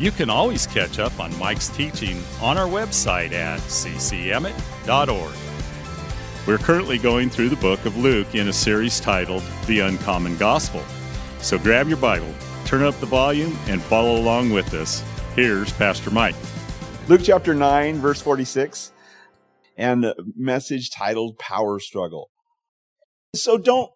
you can always catch up on Mike's teaching on our website at ccemmett.org. We're currently going through the book of Luke in a series titled The Uncommon Gospel. So grab your Bible, turn up the volume, and follow along with us. Here's Pastor Mike. Luke chapter 9, verse 46, and message titled Power Struggle. So don't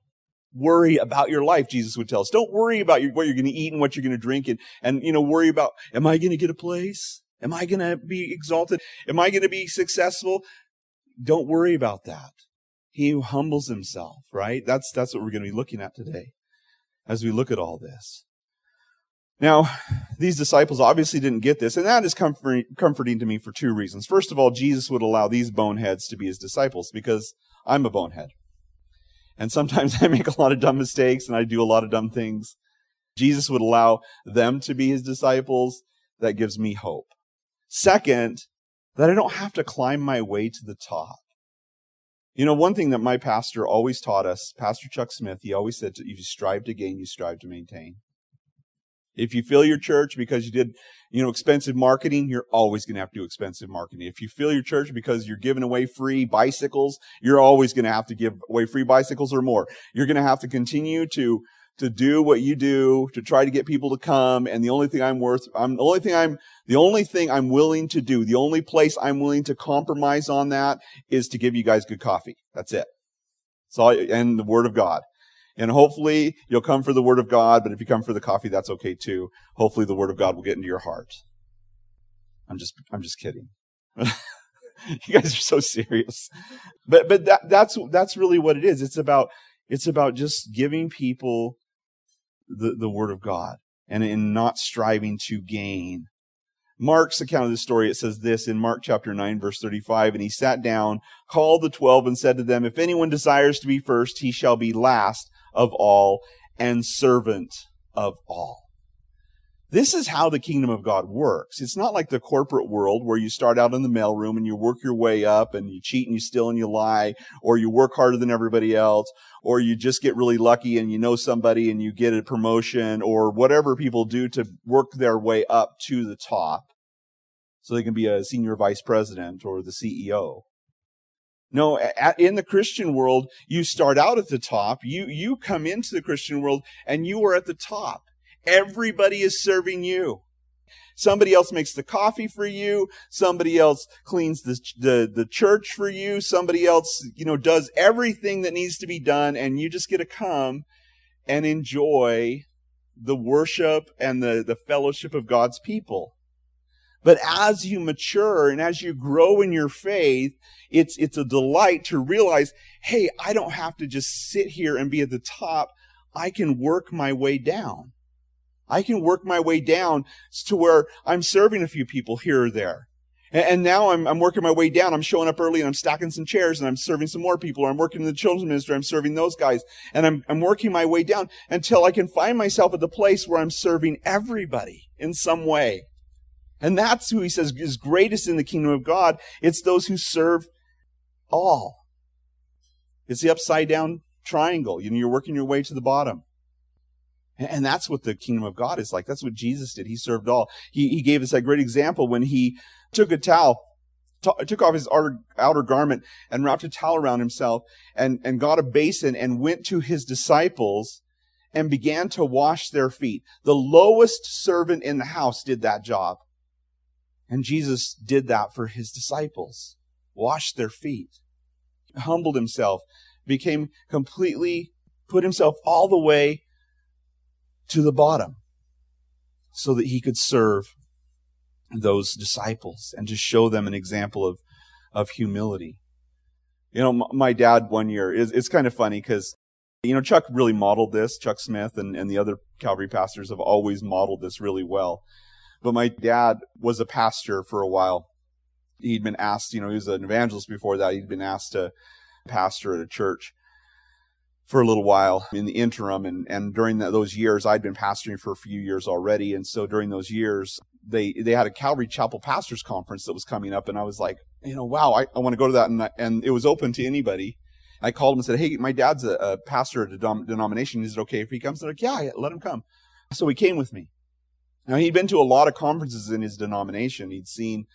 worry about your life, Jesus would tell us. Don't worry about your, what you're going to eat and what you're going to drink and, and, you know, worry about, am I going to get a place? Am I going to be exalted? Am I going to be successful? Don't worry about that. He who humbles himself, right? That's, that's what we're going to be looking at today as we look at all this. Now, these disciples obviously didn't get this, and that is comforting, comforting to me for two reasons. First of all, Jesus would allow these boneheads to be his disciples because I'm a bonehead. And sometimes I make a lot of dumb mistakes and I do a lot of dumb things. Jesus would allow them to be his disciples. That gives me hope. Second, that I don't have to climb my way to the top. You know, one thing that my pastor always taught us, Pastor Chuck Smith, he always said, to, if you strive to gain, you strive to maintain. If you fill your church because you did, you know, expensive marketing, you're always going to have to do expensive marketing. If you fill your church because you're giving away free bicycles, you're always going to have to give away free bicycles or more. You're going to have to continue to to do what you do to try to get people to come and the only thing I'm worth I'm the only thing I'm the only thing I'm willing to do the only place I'm willing to compromise on that is to give you guys good coffee that's it so and the word of God and hopefully you'll come for the word of God, but if you come for the coffee, that's okay too. Hopefully the word of God will get into your heart. I'm just, I'm just kidding. you guys are so serious. But, but that, that's, that's really what it is. It's about, it's about just giving people the, the word of God and in not striving to gain. Mark's account of the story, it says this in Mark chapter 9, verse 35. And he sat down, called the twelve, and said to them, If anyone desires to be first, he shall be last of all and servant of all. This is how the kingdom of God works. It's not like the corporate world where you start out in the mailroom and you work your way up and you cheat and you steal and you lie, or you work harder than everybody else, or you just get really lucky and you know somebody and you get a promotion, or whatever people do to work their way up to the top so they can be a senior vice president or the CEO. No, at, in the Christian world, you start out at the top. You, you come into the Christian world and you are at the top. Everybody is serving you. Somebody else makes the coffee for you. Somebody else cleans the, the, the church for you. Somebody else, you know, does everything that needs to be done. And you just get to come and enjoy the worship and the, the fellowship of God's people. But as you mature and as you grow in your faith, it's, it's a delight to realize, hey, I don't have to just sit here and be at the top. I can work my way down. I can work my way down to where I'm serving a few people here or there. And, now I'm, I'm working my way down. I'm showing up early and I'm stacking some chairs and I'm serving some more people. Or I'm working in the children's ministry. I'm serving those guys. And I'm, I'm working my way down until I can find myself at the place where I'm serving everybody in some way. And that's who he says is greatest in the kingdom of God. It's those who serve all. It's the upside down triangle. You know, you're working your way to the bottom. And that's what the kingdom of God is like. That's what Jesus did. He served all. He, he gave us that great example when he took a towel, t- took off his outer, outer garment and wrapped a towel around himself and, and got a basin and went to his disciples and began to wash their feet. The lowest servant in the house did that job. And Jesus did that for his disciples, washed their feet, humbled himself, became completely, put himself all the way to the bottom so that he could serve those disciples and to show them an example of, of humility. You know, my dad one year, is it's kind of funny because, you know, Chuck really modeled this. Chuck Smith and, and the other Calvary pastors have always modeled this really well. But my dad was a pastor for a while. he'd been asked, you know, he was an evangelist before that. He'd been asked to pastor at a church for a little while in the interim. And, and during the, those years, I'd been pastoring for a few years already. And so during those years, they, they had a Calvary Chapel Pastors Conference that was coming up. And I was like, you know, wow, I, I want to go to that. And, and it was open to anybody. I called him and said, Hey, my dad's a, a pastor at a dom- denomination. Is it okay if he comes? They're like, yeah, let him come. So he came with me. Now he'd been to a lot of conferences in his denomination. He'd seen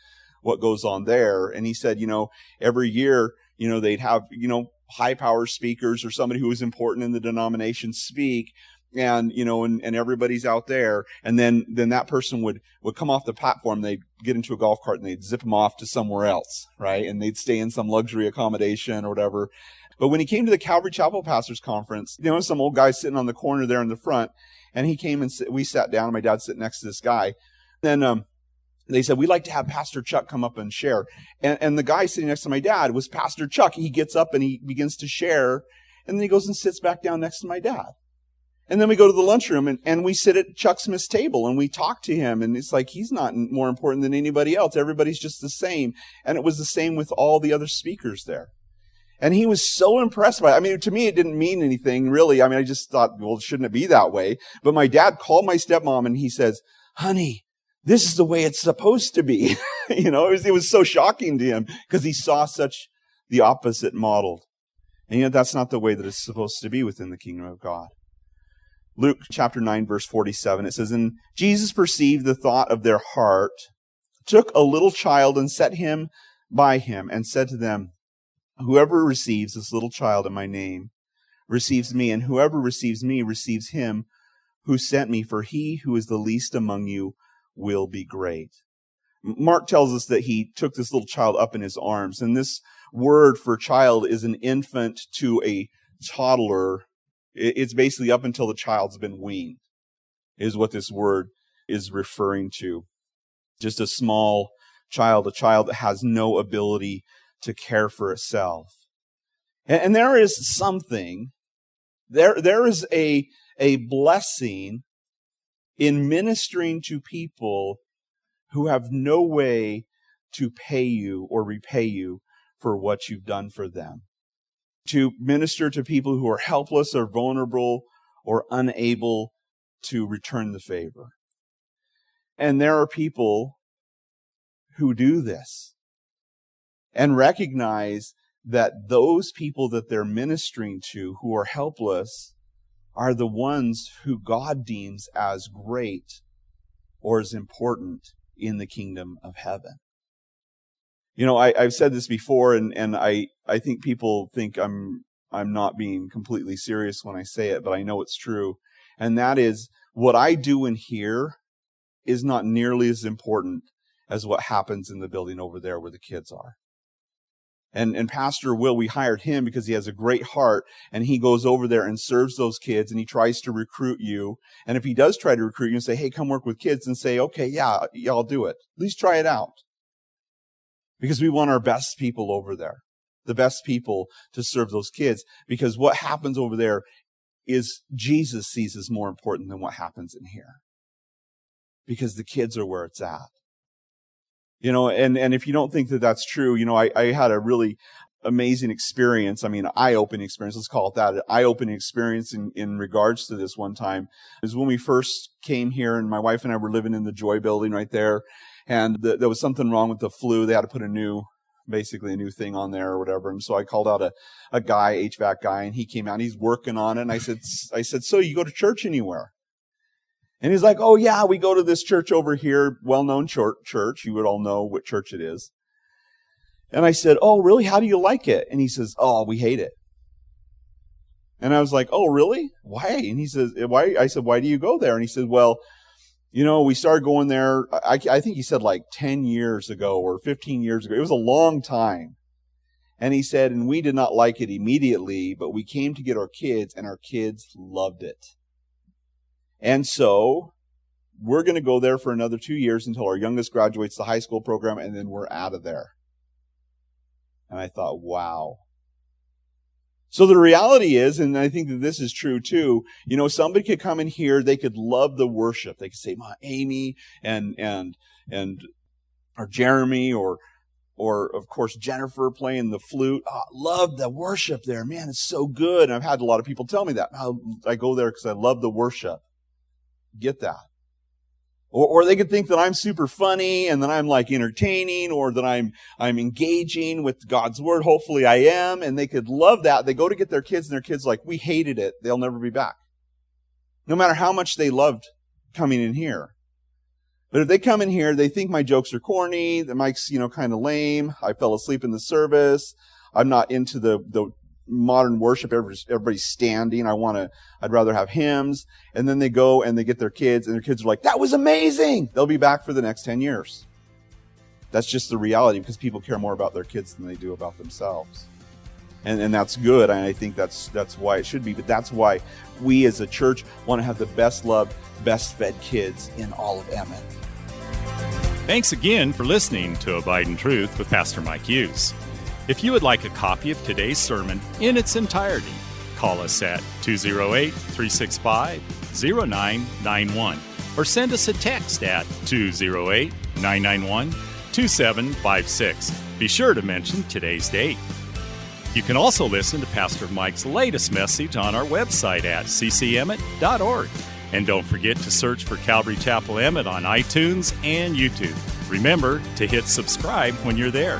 what goes on there. And he said, you know, every year, you know, they'd have, you know, high power speakers or somebody who was important in the denomination speak and you know and, and everybody's out there and then then that person would would come off the platform they'd get into a golf cart and they'd zip them off to somewhere else right and they'd stay in some luxury accommodation or whatever but when he came to the calvary chapel pastors conference there was some old guy sitting on the corner there in the front and he came and we sat down And my dad sitting next to this guy then um they said, we'd like to have Pastor Chuck come up and share. And, and the guy sitting next to my dad was Pastor Chuck. He gets up and he begins to share. And then he goes and sits back down next to my dad. And then we go to the lunchroom and, and we sit at Chuck Smith's table and we talk to him. And it's like he's not more important than anybody else. Everybody's just the same. And it was the same with all the other speakers there. And he was so impressed by it. I mean, to me, it didn't mean anything really. I mean, I just thought, well, shouldn't it be that way? But my dad called my stepmom and he says, honey, this is the way it's supposed to be. you know, it was, it was so shocking to him because he saw such the opposite modeled. And yet that's not the way that it's supposed to be within the kingdom of God. Luke chapter 9 verse 47, it says, And Jesus perceived the thought of their heart, took a little child and set him by him and said to them, Whoever receives this little child in my name receives me, and whoever receives me receives him who sent me, for he who is the least among you will be great. Mark tells us that he took this little child up in his arms, and this word for child is an infant to a toddler. It's basically up until the child's been weaned, is what this word is referring to. Just a small child, a child that has no ability to care for itself. And, and there is something, there, there is a, a blessing in ministering to people who have no way to pay you or repay you for what you've done for them. To minister to people who are helpless or vulnerable or unable to return the favor. And there are people who do this and recognize that those people that they're ministering to who are helpless are the ones who God deems as great or as important in the kingdom of heaven. You know, I, have said this before, and, and I, I think people think I'm I'm not being completely serious when I say it, but I know it's true. And that is what I do in here is not nearly as important as what happens in the building over there where the kids are. And, and Pastor Will, we hired him because he has a great heart and he goes over there and serves those kids and he tries to recruit you. And if he does try to recruit you and say, Hey, come work with kids and say, okay, yeah, I'll do it. At least try it out. Because we want our best people over there, the best people to serve those kids. Because what happens over there is Jesus sees as more important than what happens in here. Because the kids are where it's at. You know, and, and if you don't think that that's true, you know, I, I had a really amazing experience. I mean, eye-opening experience. Let's call it that. An eye-opening experience in, in regards to this one time is when we first came here and my wife and I were living in the Joy building right there. And the, there was something wrong with the flue. They had to put a new, basically a new thing on there or whatever. And so I called out a, a guy, HVAC guy, and he came out. and He's working on it. And I said, I said, so you go to church anywhere? And he's like, oh yeah, we go to this church over here, well-known church. You would all know what church it is. And I said, oh really? How do you like it? And he says, oh, we hate it. And I was like, oh really? Why? And he says, eh, why? I said, why do you go there? And he said, well, you know, we started going there. I, I think he said like 10 years ago or 15 years ago. It was a long time. And he said, and we did not like it immediately, but we came to get our kids and our kids loved it. And so we're going to go there for another two years until our youngest graduates the high school program, and then we're out of there. And I thought, wow. So the reality is, and I think that this is true too, you know, somebody could come in here, they could love the worship. They could say, Ma, Amy and, and, and, or Jeremy or or of course Jennifer playing the flute. Oh, love the worship there, man. It's so good. And I've had a lot of people tell me that. I go there because I love the worship. Get that. Or, or they could think that I'm super funny and that I'm like entertaining or that I'm, I'm engaging with God's word. Hopefully I am. And they could love that. They go to get their kids and their kids like, we hated it. They'll never be back. No matter how much they loved coming in here. But if they come in here, they think my jokes are corny, the mic's, you know, kind of lame. I fell asleep in the service. I'm not into the, the modern worship. Everybody's standing. I want to, I'd rather have hymns. And then they go and they get their kids and their kids are like, that was amazing. They'll be back for the next 10 years. That's just the reality because people care more about their kids than they do about themselves. And, and that's good. And I think that's, that's why it should be. But that's why we as a church want to have the best loved, best fed kids in all of Emmett. Thanks again for listening to Abide in Truth with Pastor Mike Hughes. If you would like a copy of today's sermon in its entirety, call us at 208 365 0991 or send us a text at 208 991 2756. Be sure to mention today's date. You can also listen to Pastor Mike's latest message on our website at ccemmett.org. And don't forget to search for Calvary Chapel Emmett on iTunes and YouTube. Remember to hit subscribe when you're there.